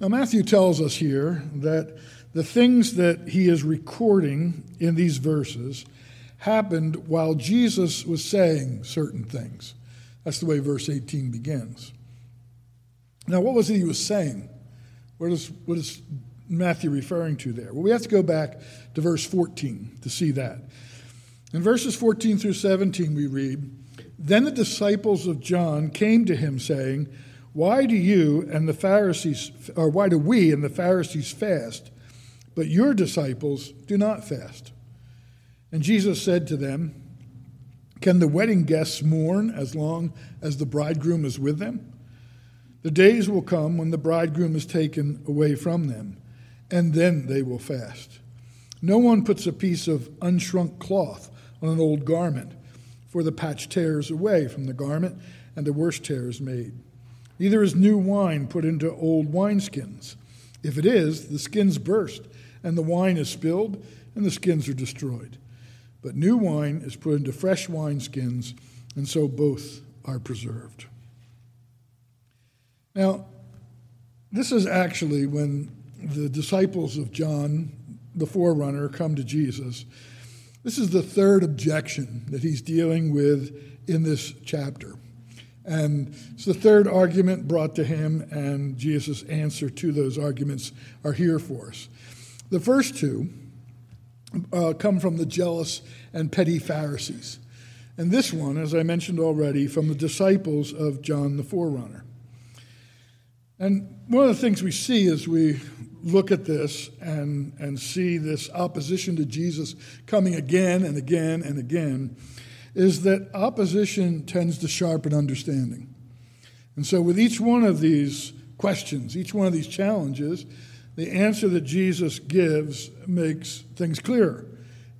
Now, Matthew tells us here that the things that he is recording in these verses happened while Jesus was saying certain things. That's the way verse 18 begins. Now, what was it he was saying? What is, what is Matthew referring to there? Well, we have to go back to verse 14 to see that. In verses 14 through 17, we read Then the disciples of John came to him, saying, Why do you and the Pharisees, or why do we and the Pharisees fast, but your disciples do not fast? And Jesus said to them, Can the wedding guests mourn as long as the bridegroom is with them? The days will come when the bridegroom is taken away from them, and then they will fast. No one puts a piece of unshrunk cloth on an old garment, for the patch tears away from the garment, and the worse tear is made. Neither is new wine put into old wineskins. If it is, the skins burst, and the wine is spilled, and the skins are destroyed. But new wine is put into fresh wineskins, and so both are preserved. Now, this is actually when the disciples of John, the forerunner, come to Jesus. This is the third objection that he's dealing with in this chapter. And it's the third argument brought to him, and Jesus' answer to those arguments are here for us. The first two uh, come from the jealous and petty Pharisees. And this one, as I mentioned already, from the disciples of John the Forerunner. And one of the things we see as we look at this and, and see this opposition to Jesus coming again and again and again is that opposition tends to sharpen understanding. And so, with each one of these questions, each one of these challenges, the answer that Jesus gives makes things clearer.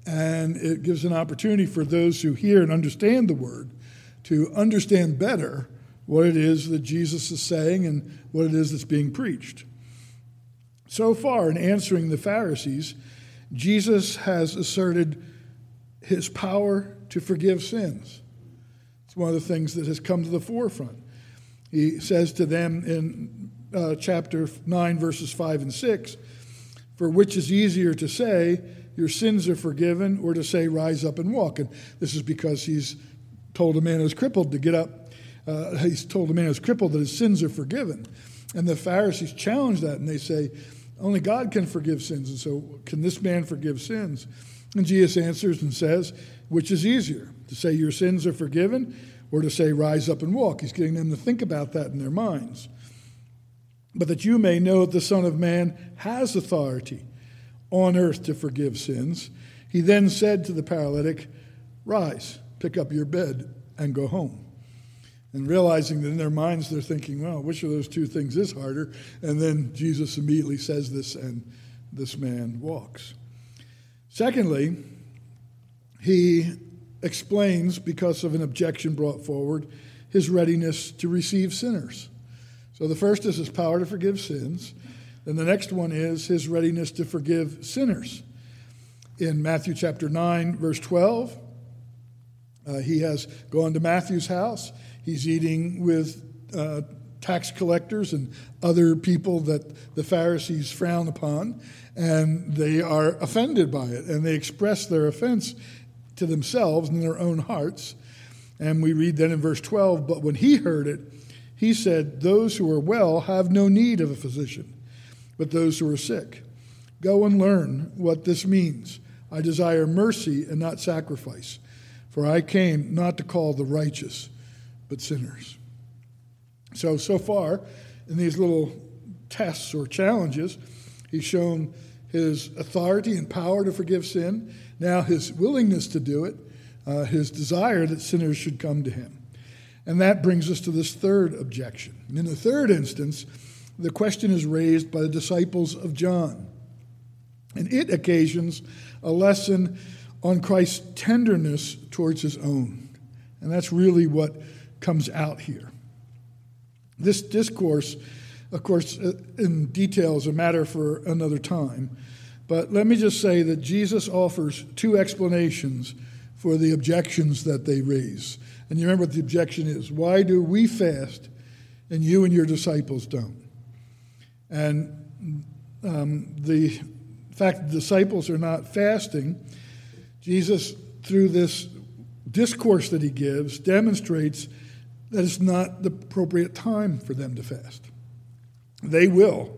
And it gives an opportunity for those who hear and understand the word to understand better what it is that Jesus is saying and what it is that's being preached. So far, in answering the Pharisees, Jesus has asserted his power to forgive sins. It's one of the things that has come to the forefront. He says to them in uh, chapter 9, verses 5 and 6 For which is easier to say, Your sins are forgiven, or to say, Rise up and walk? And this is because he's told a man who's crippled to get up uh, he's told a man who's crippled that his sins are forgiven. And the Pharisees challenge that and they say, only God can forgive sins. And so, can this man forgive sins? And Jesus answers and says, which is easier, to say your sins are forgiven or to say rise up and walk? He's getting them to think about that in their minds. But that you may know that the Son of Man has authority on earth to forgive sins. He then said to the paralytic, Rise, pick up your bed, and go home and realizing that in their minds they're thinking, well, which of those two things is harder? And then Jesus immediately says this, and this man walks. Secondly, he explains, because of an objection brought forward, his readiness to receive sinners. So the first is his power to forgive sins. Then the next one is his readiness to forgive sinners. In Matthew chapter 9, verse 12, uh, he has gone to Matthew's house He's eating with uh, tax collectors and other people that the Pharisees frown upon, and they are offended by it, and they express their offense to themselves in their own hearts. And we read then in verse 12, but when he heard it, he said, Those who are well have no need of a physician, but those who are sick. Go and learn what this means. I desire mercy and not sacrifice, for I came not to call the righteous but sinners. So, so far, in these little tests or challenges, he's shown his authority and power to forgive sin, now his willingness to do it, uh, his desire that sinners should come to him. And that brings us to this third objection. in the third instance, the question is raised by the disciples of John. And it occasions a lesson on Christ's tenderness towards his own. And that's really what comes out here. This discourse, of course, uh, in detail is a matter for another time, but let me just say that Jesus offers two explanations for the objections that they raise. And you remember what the objection is why do we fast and you and your disciples don't? And um, the fact the disciples are not fasting, Jesus, through this discourse that he gives, demonstrates that it's not the appropriate time for them to fast. They will.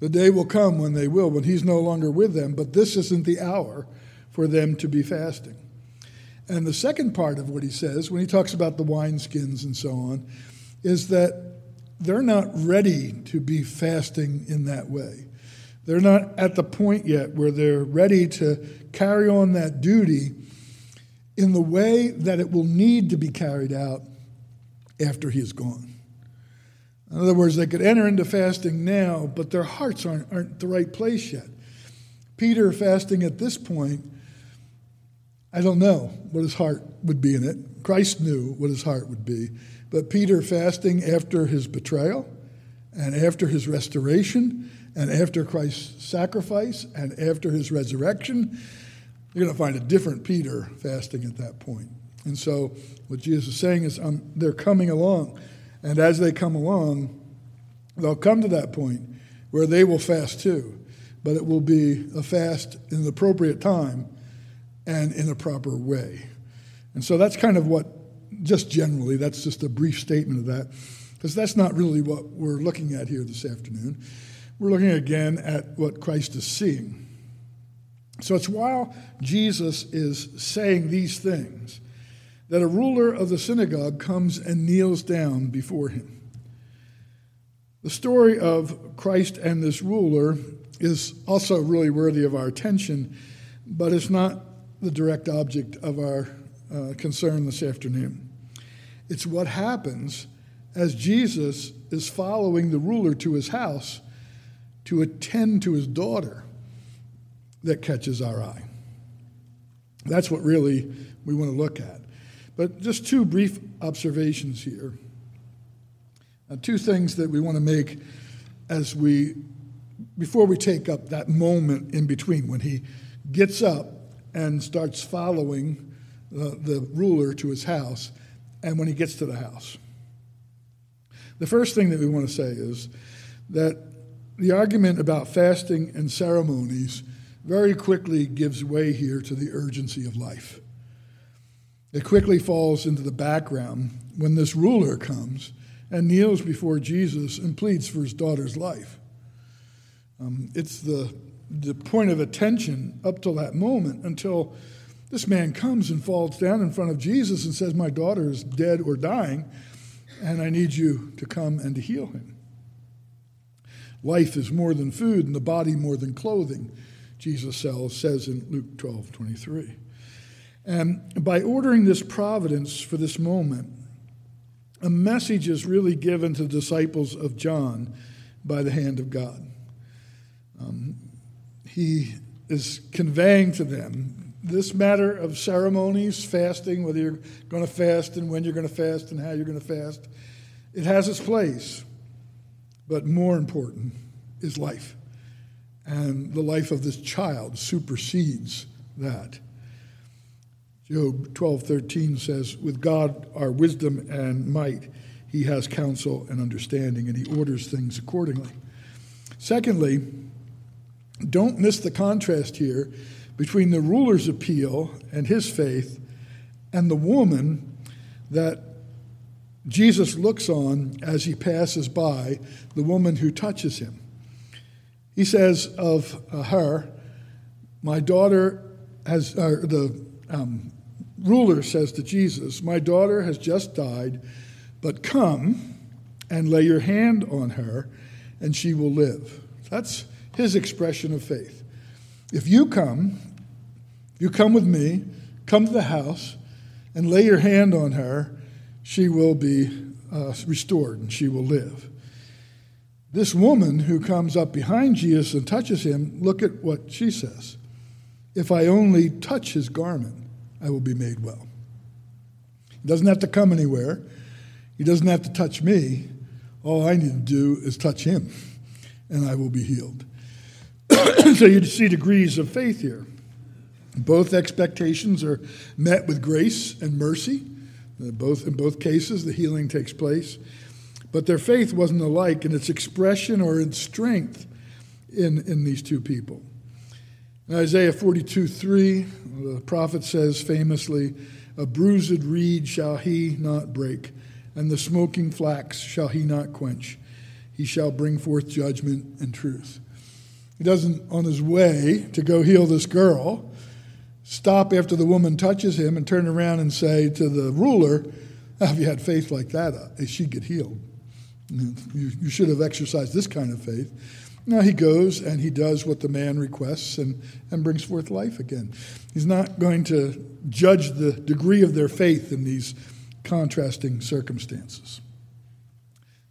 The day will come when they will, when he's no longer with them, but this isn't the hour for them to be fasting. And the second part of what he says, when he talks about the wineskins and so on, is that they're not ready to be fasting in that way. They're not at the point yet where they're ready to carry on that duty in the way that it will need to be carried out after he is gone. In other words, they could enter into fasting now, but their hearts aren't, aren't the right place yet. Peter fasting at this point, I don't know what his heart would be in it. Christ knew what his heart would be. But Peter fasting after his betrayal and after his restoration and after Christ's sacrifice and after his resurrection, you're going to find a different Peter fasting at that point. And so, what Jesus is saying is, um, they're coming along. And as they come along, they'll come to that point where they will fast too. But it will be a fast in the appropriate time and in a proper way. And so that's kind of what, just generally, that's just a brief statement of that, because that's not really what we're looking at here this afternoon. We're looking again at what Christ is seeing. So it's while Jesus is saying these things that a ruler of the synagogue comes and kneels down before him. The story of Christ and this ruler is also really worthy of our attention, but it's not the direct object of our uh, concern this afternoon. It's what happens as Jesus is following the ruler to his house to attend to his daughter that catches our eye. That's what really we want to look at. But just two brief observations here. Uh, two things that we want to make as we, before we take up that moment in between when he gets up and starts following the, the ruler to his house and when he gets to the house. The first thing that we want to say is that the argument about fasting and ceremonies very quickly gives way here to the urgency of life. It quickly falls into the background when this ruler comes and kneels before Jesus and pleads for his daughter's life. Um, it's the, the point of attention up till that moment until this man comes and falls down in front of Jesus and says, My daughter is dead or dying, and I need you to come and to heal him. Life is more than food, and the body more than clothing, Jesus says in Luke 12 23. And by ordering this providence for this moment, a message is really given to the disciples of John by the hand of God. Um, he is conveying to them this matter of ceremonies, fasting, whether you're going to fast and when you're going to fast and how you're going to fast. It has its place, but more important is life. And the life of this child supersedes that. Job 12:13 says, "With God are wisdom and might; he has counsel and understanding, and he orders things accordingly." Secondly, don't miss the contrast here between the ruler's appeal and his faith and the woman that Jesus looks on as he passes by, the woman who touches him. He says of her, My daughter has, the um, ruler says to Jesus, My daughter has just died, but come and lay your hand on her, and she will live. That's his expression of faith. If you come, you come with me, come to the house, and lay your hand on her, she will be uh, restored and she will live. This woman who comes up behind Jesus and touches him, look at what she says. If I only touch his garment, I will be made well. He doesn't have to come anywhere. He doesn't have to touch me. All I need to do is touch him, and I will be healed. so you see degrees of faith here. Both expectations are met with grace and mercy. Uh, both, in both cases, the healing takes place. but their faith wasn't alike in its expression or in strength in, in these two people. Isaiah 42 3, the prophet says famously, A bruised reed shall he not break, and the smoking flax shall he not quench. He shall bring forth judgment and truth. He doesn't, on his way to go heal this girl, stop after the woman touches him and turn around and say to the ruler, Have you had faith like that, uh, she'd get healed. You should have exercised this kind of faith. Now he goes and he does what the man requests and, and brings forth life again. He's not going to judge the degree of their faith in these contrasting circumstances.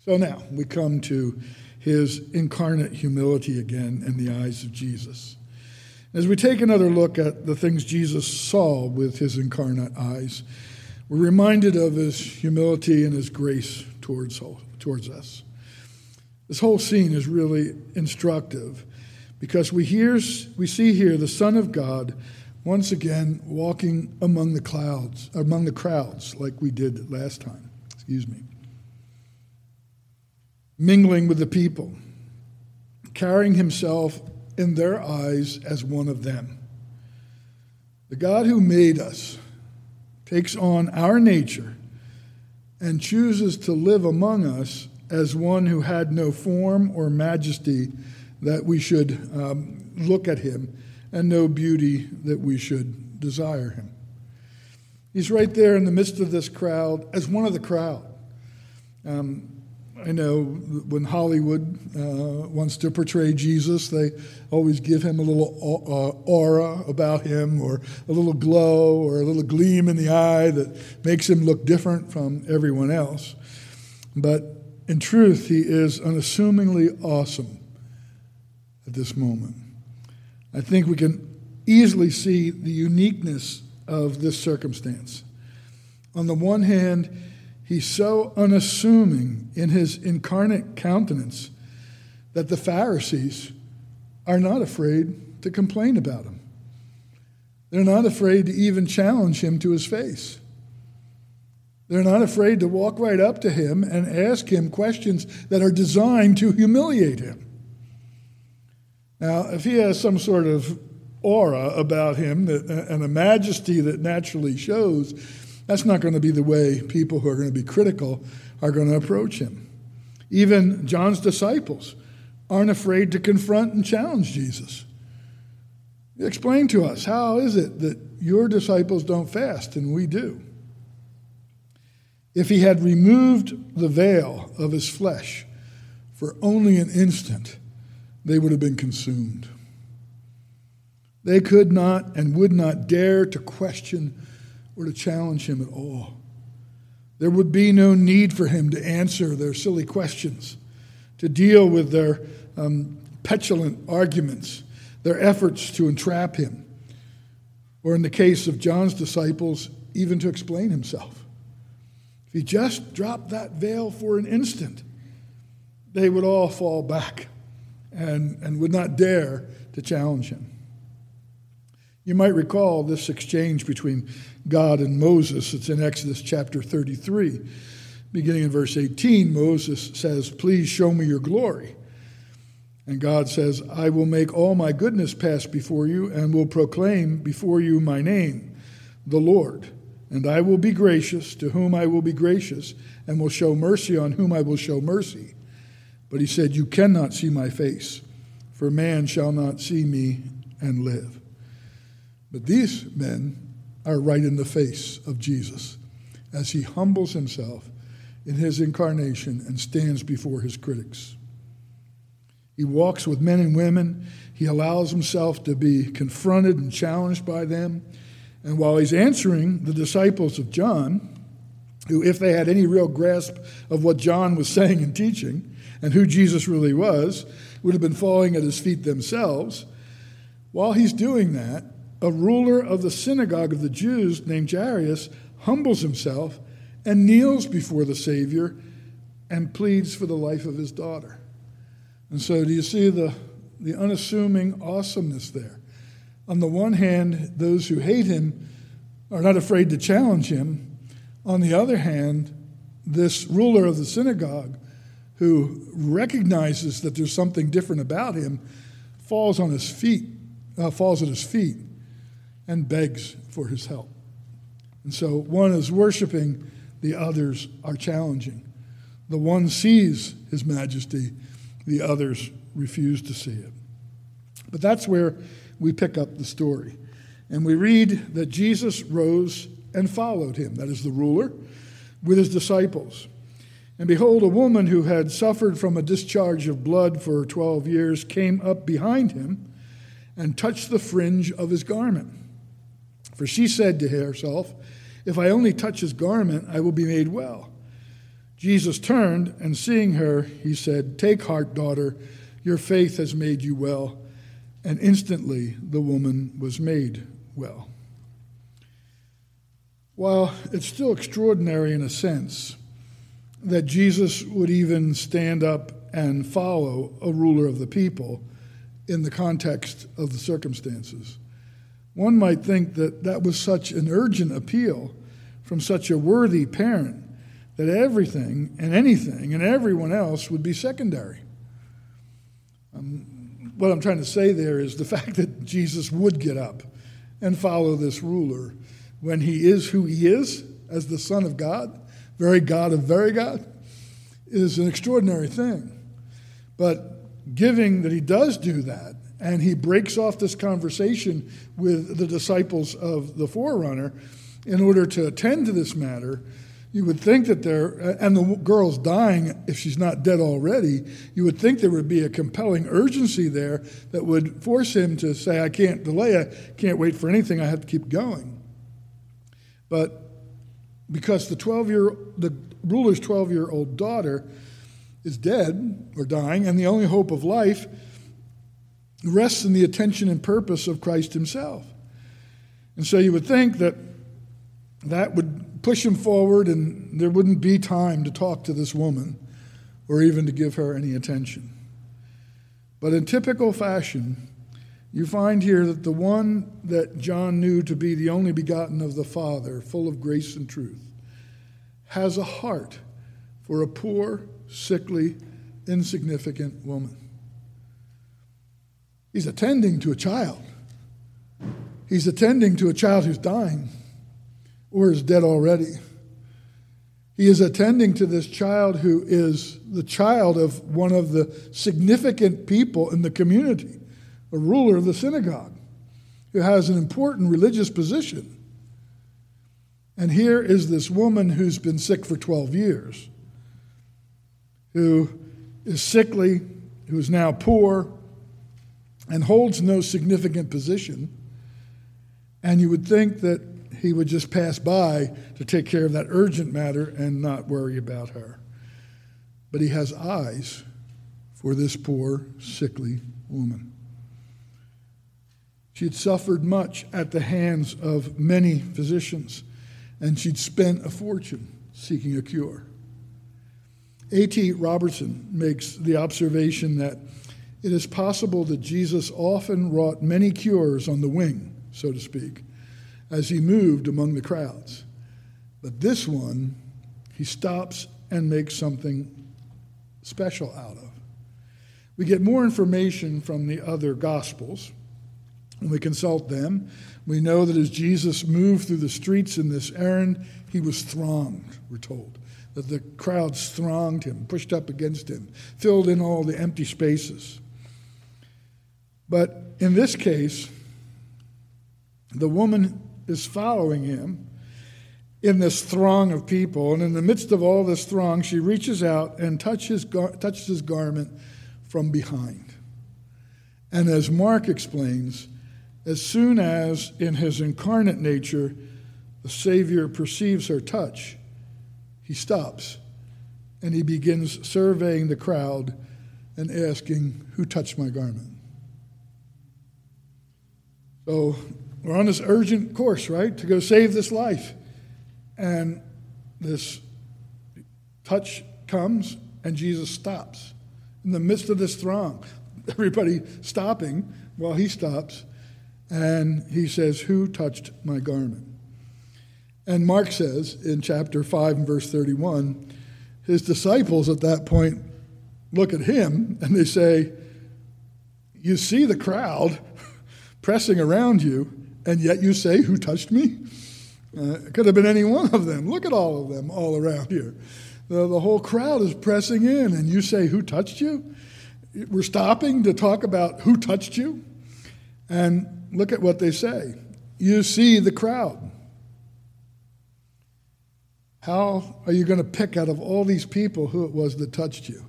So now we come to his incarnate humility again in the eyes of Jesus. As we take another look at the things Jesus saw with his incarnate eyes, we're reminded of his humility and his grace towards, towards us. This whole scene is really instructive because we, hear, we see here the Son of God once again walking among the clouds, among the crowds, like we did last time. Excuse me. Mingling with the people, carrying himself in their eyes as one of them. The God who made us takes on our nature and chooses to live among us as one who had no form or majesty that we should um, look at him, and no beauty that we should desire him. He's right there in the midst of this crowd as one of the crowd. Um, I know when Hollywood uh, wants to portray Jesus, they always give him a little uh, aura about him, or a little glow, or a little gleam in the eye that makes him look different from everyone else. But in truth, he is unassumingly awesome at this moment. I think we can easily see the uniqueness of this circumstance. On the one hand, he's so unassuming in his incarnate countenance that the Pharisees are not afraid to complain about him. They're not afraid to even challenge him to his face. They're not afraid to walk right up to him and ask him questions that are designed to humiliate him. Now, if he has some sort of aura about him that, and a majesty that naturally shows, that's not going to be the way people who are going to be critical are going to approach him. Even John's disciples aren't afraid to confront and challenge Jesus. Explain to us how is it that your disciples don't fast and we do? If he had removed the veil of his flesh for only an instant, they would have been consumed. They could not and would not dare to question or to challenge him at all. There would be no need for him to answer their silly questions, to deal with their um, petulant arguments, their efforts to entrap him, or in the case of John's disciples, even to explain himself. If he just dropped that veil for an instant, they would all fall back and, and would not dare to challenge him. You might recall this exchange between God and Moses. It's in Exodus chapter 33. Beginning in verse 18, Moses says, Please show me your glory. And God says, I will make all my goodness pass before you and will proclaim before you my name, the Lord. And I will be gracious to whom I will be gracious, and will show mercy on whom I will show mercy. But he said, You cannot see my face, for man shall not see me and live. But these men are right in the face of Jesus as he humbles himself in his incarnation and stands before his critics. He walks with men and women. He allows himself to be confronted and challenged by them. And while he's answering the disciples of John, who, if they had any real grasp of what John was saying and teaching and who Jesus really was, would have been falling at his feet themselves, while he's doing that, a ruler of the synagogue of the Jews named Jairus humbles himself and kneels before the Savior and pleads for the life of his daughter. And so, do you see the, the unassuming awesomeness there? On the one hand, those who hate him are not afraid to challenge him. On the other hand, this ruler of the synagogue who recognizes that there's something different about him, falls on his feet, uh, falls at his feet, and begs for his help. And so one is worshiping, the others are challenging. The one sees his majesty, the others refuse to see it. But that's where we pick up the story. And we read that Jesus rose and followed him, that is the ruler, with his disciples. And behold, a woman who had suffered from a discharge of blood for 12 years came up behind him and touched the fringe of his garment. For she said to herself, If I only touch his garment, I will be made well. Jesus turned, and seeing her, he said, Take heart, daughter, your faith has made you well. And instantly the woman was made well. While it's still extraordinary in a sense that Jesus would even stand up and follow a ruler of the people in the context of the circumstances, one might think that that was such an urgent appeal from such a worthy parent that everything and anything and everyone else would be secondary. Um, what I'm trying to say there is the fact that Jesus would get up and follow this ruler when he is who he is as the Son of God, very God of very God, is an extraordinary thing. But giving that he does do that, and he breaks off this conversation with the disciples of the forerunner in order to attend to this matter, you would think that there, and the girl's dying if she's not dead already, you would think there would be a compelling urgency there that would force him to say, I can't delay, I can't wait for anything, I have to keep going. But because the 12 year, the ruler's 12 year old daughter is dead or dying, and the only hope of life rests in the attention and purpose of Christ himself. And so you would think that that would push him forward, and there wouldn't be time to talk to this woman or even to give her any attention. But in typical fashion, you find here that the one that John knew to be the only begotten of the Father, full of grace and truth, has a heart for a poor, sickly, insignificant woman. He's attending to a child. He's attending to a child who's dying or is dead already. He is attending to this child who is the child of one of the significant people in the community, a ruler of the synagogue, who has an important religious position. And here is this woman who's been sick for 12 years, who is sickly, who is now poor, and holds no significant position. And you would think that he would just pass by to take care of that urgent matter and not worry about her. But he has eyes for this poor, sickly woman. She had suffered much at the hands of many physicians, and she'd spent a fortune seeking a cure. A.T. Robertson makes the observation that it is possible that Jesus often wrought many cures on the wing, so to speak, as he moved among the crowds. But this one, he stops and makes something special out of. We get more information from the other Gospels. When we consult them, we know that as Jesus moved through the streets in this errand, he was thronged, we're told. That the crowds thronged him, pushed up against him, filled in all the empty spaces. But in this case, the woman is following him in this throng of people. And in the midst of all this throng, she reaches out and touches, touches his garment from behind. And as Mark explains, as soon as in his incarnate nature the Savior perceives her touch, he stops and he begins surveying the crowd and asking, Who touched my garment? So we're on this urgent course, right, to go save this life. And this touch comes, and Jesus stops in the midst of this throng. Everybody stopping while he stops, and he says, Who touched my garment? And Mark says in chapter 5 and verse 31, his disciples at that point look at him and they say, You see the crowd pressing around you, and yet you say, Who touched me? Uh, it could have been any one of them. Look at all of them all around here. The, the whole crowd is pressing in, and you say, Who touched you? We're stopping to talk about who touched you. And look at what they say. You see the crowd. How are you going to pick out of all these people who it was that touched you?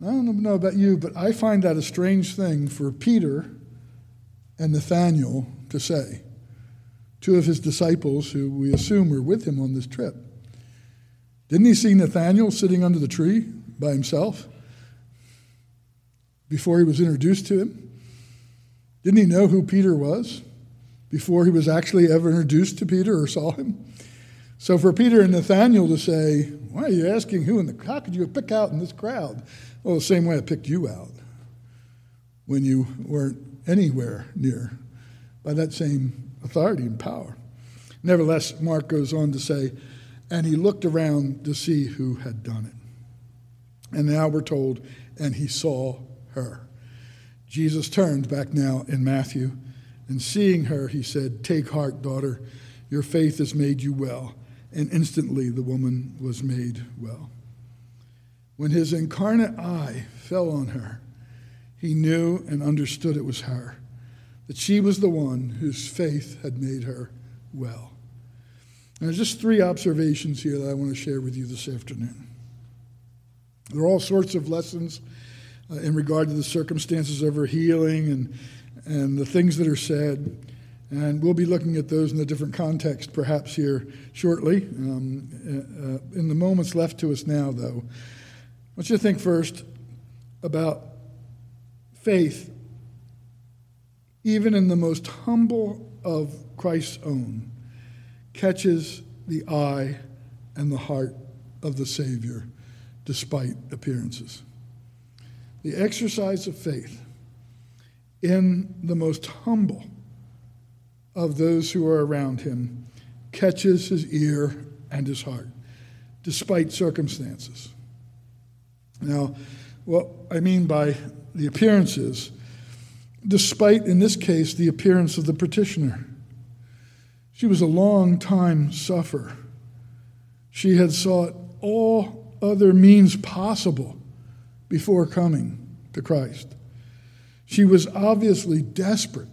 I don't know about you, but I find that a strange thing for Peter and Nathaniel to say, two of his disciples who we assume were with him on this trip. Didn't he see Nathaniel sitting under the tree by himself before he was introduced to him? Didn't he know who Peter was before he was actually ever introduced to Peter or saw him? So for Peter and Nathaniel to say, Why are you asking who in the how could you pick out in this crowd? Well, the same way I picked you out when you weren't anywhere near by that same authority and power. Nevertheless, Mark goes on to say, and he looked around to see who had done it. And now we're told, and he saw her. Jesus turned back now in Matthew, and seeing her, he said, Take heart, daughter, your faith has made you well. And instantly the woman was made well. When his incarnate eye fell on her, he knew and understood it was her, that she was the one whose faith had made her well. Now, just three observations here that I want to share with you this afternoon. There are all sorts of lessons uh, in regard to the circumstances of her healing and, and the things that are said. And we'll be looking at those in a different context perhaps here shortly. Um, uh, uh in the moments left to us now, though, I want you to think first about faith, even in the most humble of Christ's own catches the eye and the heart of the Savior despite appearances. The exercise of faith in the most humble of those who are around him catches his ear and his heart despite circumstances. Now, what I mean by the appearances, despite, in this case, the appearance of the petitioner. She was a long time sufferer. She had sought all other means possible before coming to Christ. She was obviously desperate,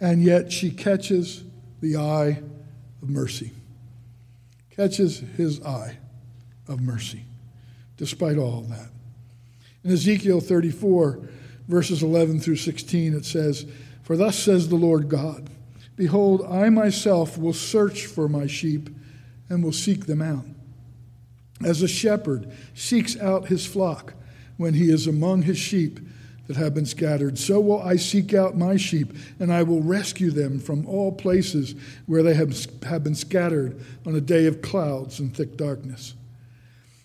and yet she catches the eye of mercy, catches his eye of mercy, despite all that. In Ezekiel 34, verses 11 through 16, it says, For thus says the Lord God, Behold, I myself will search for my sheep and will seek them out. As a shepherd seeks out his flock when he is among his sheep that have been scattered, so will I seek out my sheep, and I will rescue them from all places where they have, been scattered on a day of clouds and thick darkness.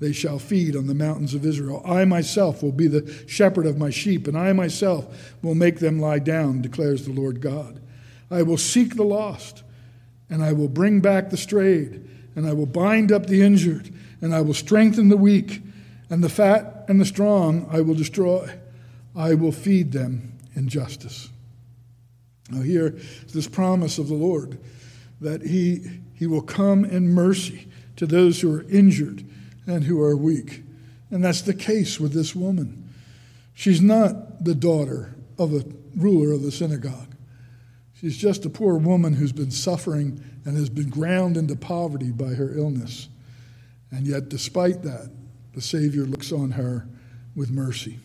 they shall feed on the mountains of Israel. I myself will be the shepherd of my sheep, and I myself will make them lie down, declares the Lord God. I will seek the lost, and I will bring back the strayed, and I will bind up the injured, and I will strengthen the weak, and the fat and the strong I will destroy. I will feed them in justice. Now, here is this promise of the Lord that he, he will come in mercy to those who are injured and who are weak. And that's the case with this woman. She's not the daughter of a ruler of the synagogue. She's just a poor woman who's been suffering and has been ground into poverty by her illness. And yet, despite that, the Savior looks on her with mercy.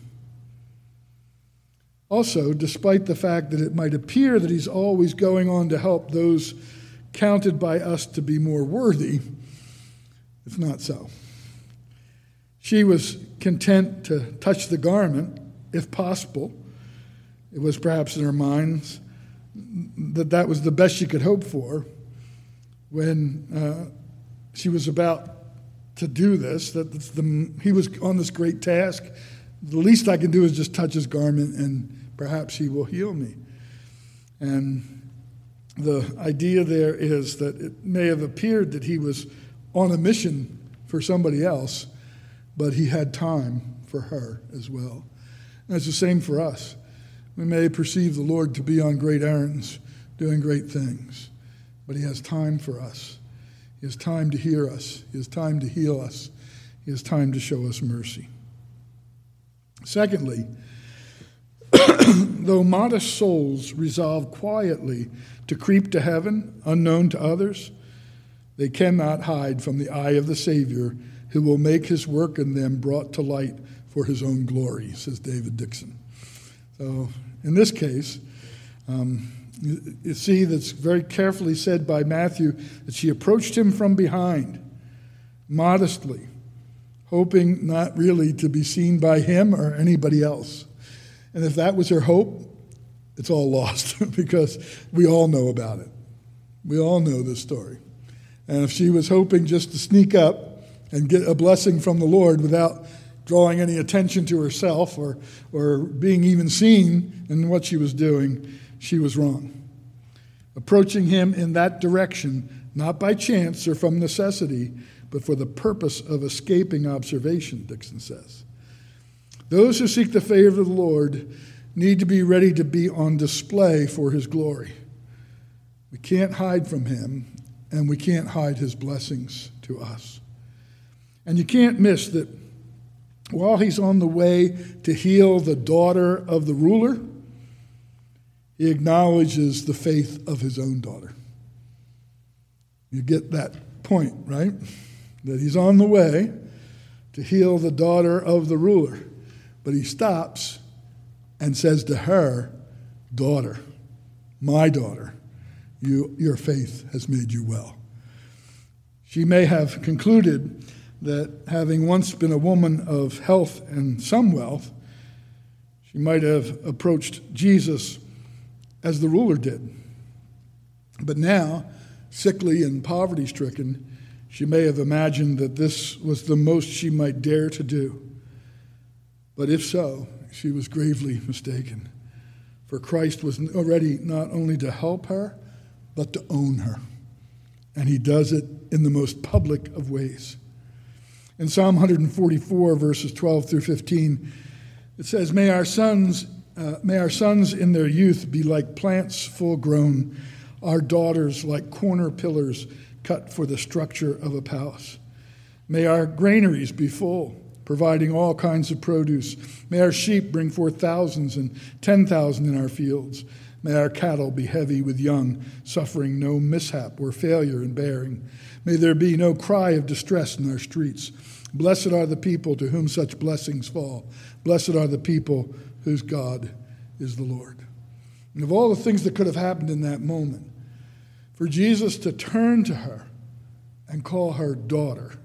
Also, despite the fact that it might appear that he's always going on to help those counted by us to be more worthy, it's not so. She was content to touch the garment, if possible. It was perhaps in her minds that that was the best she could hope for when uh, she was about to do this, that the, he was on this great task. The least I can do is just touch his garment and perhaps he will heal me. And the idea there is that it may have appeared that he was on a mission for somebody else, but he had time for her as well. And it's the same for us. We may perceive the Lord to be on great errands, doing great things, but he has time for us. He has time to hear us. He has time to heal us. He has time to show us mercy. Secondly, though modest souls resolve quietly to creep to heaven, unknown to others, they cannot hide from the eye of the Savior who will make his work in them brought to light for his own glory, says David Dickson. So, in this case, um, you, you see that's very carefully said by Matthew that she approached him from behind, modestly, hoping not really to be seen by him or anybody else. And if that was her hope, it's all lost because we all know about it. We all know this story. And if she was hoping just to sneak up and get a blessing from the Lord without drawing any attention to herself or, or being even seen in what she was doing, she was wrong. Approaching him in that direction, not by chance or from necessity, but for the purpose of escaping observation, Dickson says. Those who seek the favor of the Lord need to be ready to be on display for his glory. We can't hide from him, and we can't hide his blessings to us. And you can't miss that while he's on the way to heal the daughter of the ruler, he acknowledges the faith of his own daughter. You get that point, right? That he's on the way to heal the daughter of the ruler. But he stops and says to her, Daughter, my daughter, you, your faith has made you well. She may have concluded that having once been a woman of health and some wealth, she might have approached Jesus as the ruler did. But now, sickly and poverty stricken, she may have imagined that this was the most she might dare to do. But if so, she was gravely mistaken. For Christ was already not only to help her, but to own her. And he does it in the most public of ways. In Psalm 144, verses 12 through 15, it says, May our sons, uh, may our sons in their youth be like plants full grown, our daughters like corner pillars cut for the structure of a palace. May our granaries be full, providing all kinds of produce. May our sheep bring forth thousands and ten thousand in our fields. May our cattle be heavy with young, suffering no mishap or failure in bearing. May there be no cry of distress in our streets. Blessed are the people to whom such blessings fall. Blessed are the people whose God is the Lord. And of all the things that could have happened in that moment, for Jesus to turn to her and call her daughter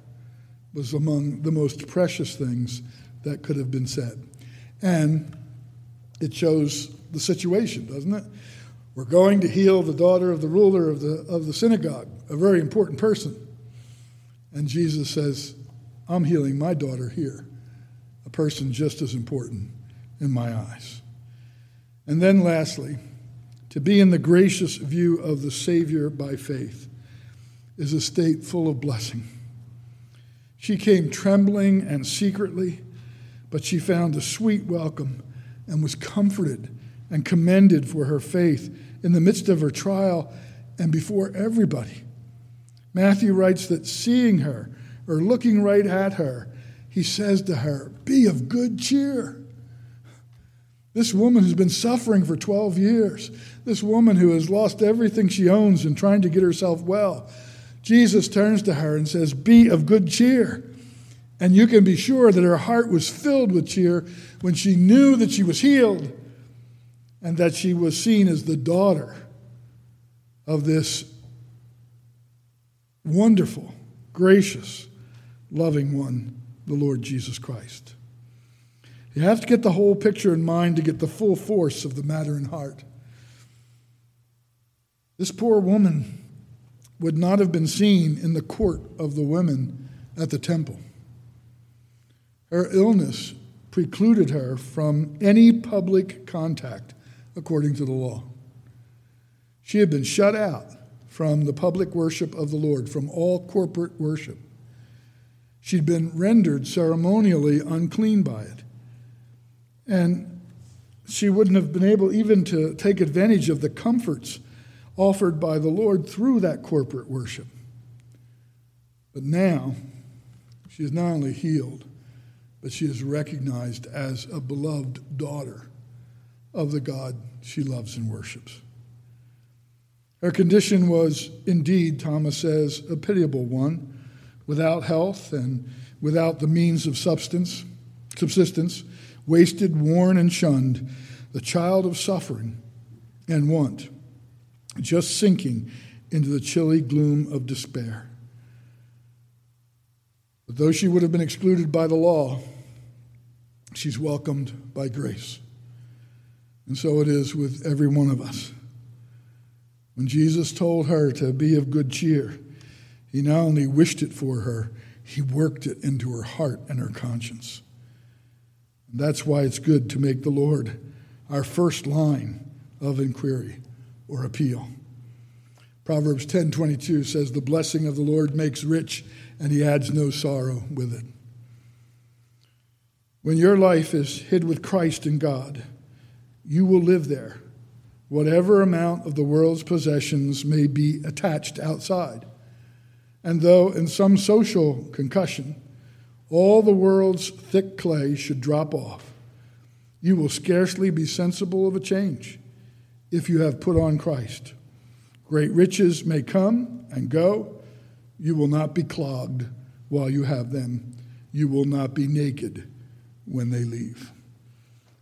was among the most precious things that could have been said. And it shows the situation, doesn't it? We're going to heal the daughter of the ruler of the, of the synagogue, a very important person. And Jesus says, I'm healing my daughter here, a person just as important in my eyes. And then, lastly, to be in the gracious view of the Savior by faith is a state full of blessing. She came trembling and secretly, but she found a sweet welcome and was comforted and commended for her faith in the midst of her trial and before everybody. Matthew writes that seeing her or looking right at her, he says to her, Be of good cheer. This woman who's been suffering for 12 years. This woman who has lost everything she owns and trying to get herself well. Jesus turns to her and says, Be of good cheer. And you can be sure that her heart was filled with cheer when she knew that she was healed and that she was seen as the daughter of this wonderful, gracious, loving one, the Lord Jesus Christ. You have to get the whole picture in mind to get the full force of the matter in heart. This poor woman would not have been seen in the court of the women at the temple. Her illness precluded her from any public contact according to the law. She had been shut out from the public worship of the Lord, from all corporate worship. She'd been rendered ceremonially unclean by it. And she wouldn't have been able even to take advantage of the comforts offered by the Lord through that corporate worship. But now, she is not only healed, but she is recognized as a beloved daughter of the God she loves and worships. Her condition was indeed, Thomas says, a pitiable one, without health and without the means of substance, subsistence, wasted, worn, and shunned, the child of suffering and want, just sinking into the chilly gloom of despair. But though she would have been excluded by the law, she's welcomed by grace. And so it is with every one of us. When Jesus told her to be of good cheer, he not only wished it for her, he worked it into her heart and her conscience. And that's why it's good to make the Lord our first line of inquiry or appeal. Proverbs 10:22 says the blessing of the Lord makes rich and he adds no sorrow with it. When your life is hid with Christ in God, you will live there, whatever amount of the world's possessions may be attached outside. And though in some social concussion, all the world's thick clay should drop off, you will scarcely be sensible of a change if you have put on Christ. Great riches may come and go. You will not be clogged while you have them. You will not be naked when they leave.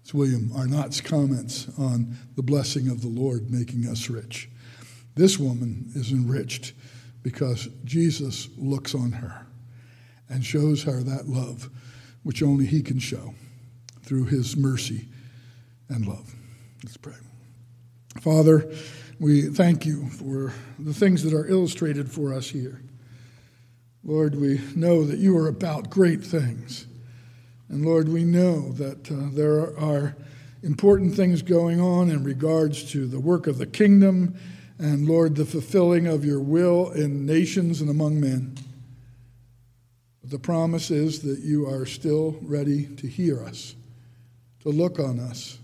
It's William Arnot's comments on the blessing of the Lord making us rich. This woman is enriched because Jesus looks on her and shows her that love which only He can show through His mercy and love. Let's pray. Father, we thank you for the things that are illustrated for us here. Lord, we know that you are about great things. And Lord, we know that uh, there are important things going on in regards to the work of the kingdom and, Lord, the fulfilling of your will in nations and among men. But the promise is that you are still ready to hear us, to look on us,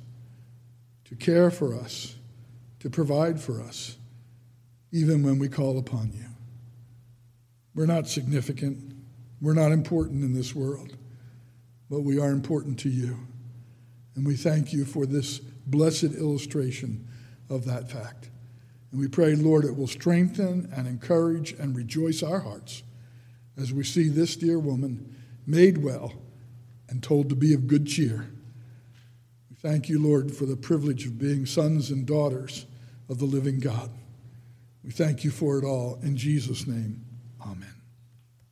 to care for us, to provide for us, even when we call upon you. We're not significant, we're not important in this world but we are important to you. And we thank you for this blessed illustration of that fact. And we pray, Lord, it will strengthen and encourage and rejoice our hearts as we see this dear woman made well and told to be of good cheer. We thank you, Lord, for the privilege of being sons and daughters of the living God. We thank you for it all. In Jesus' name.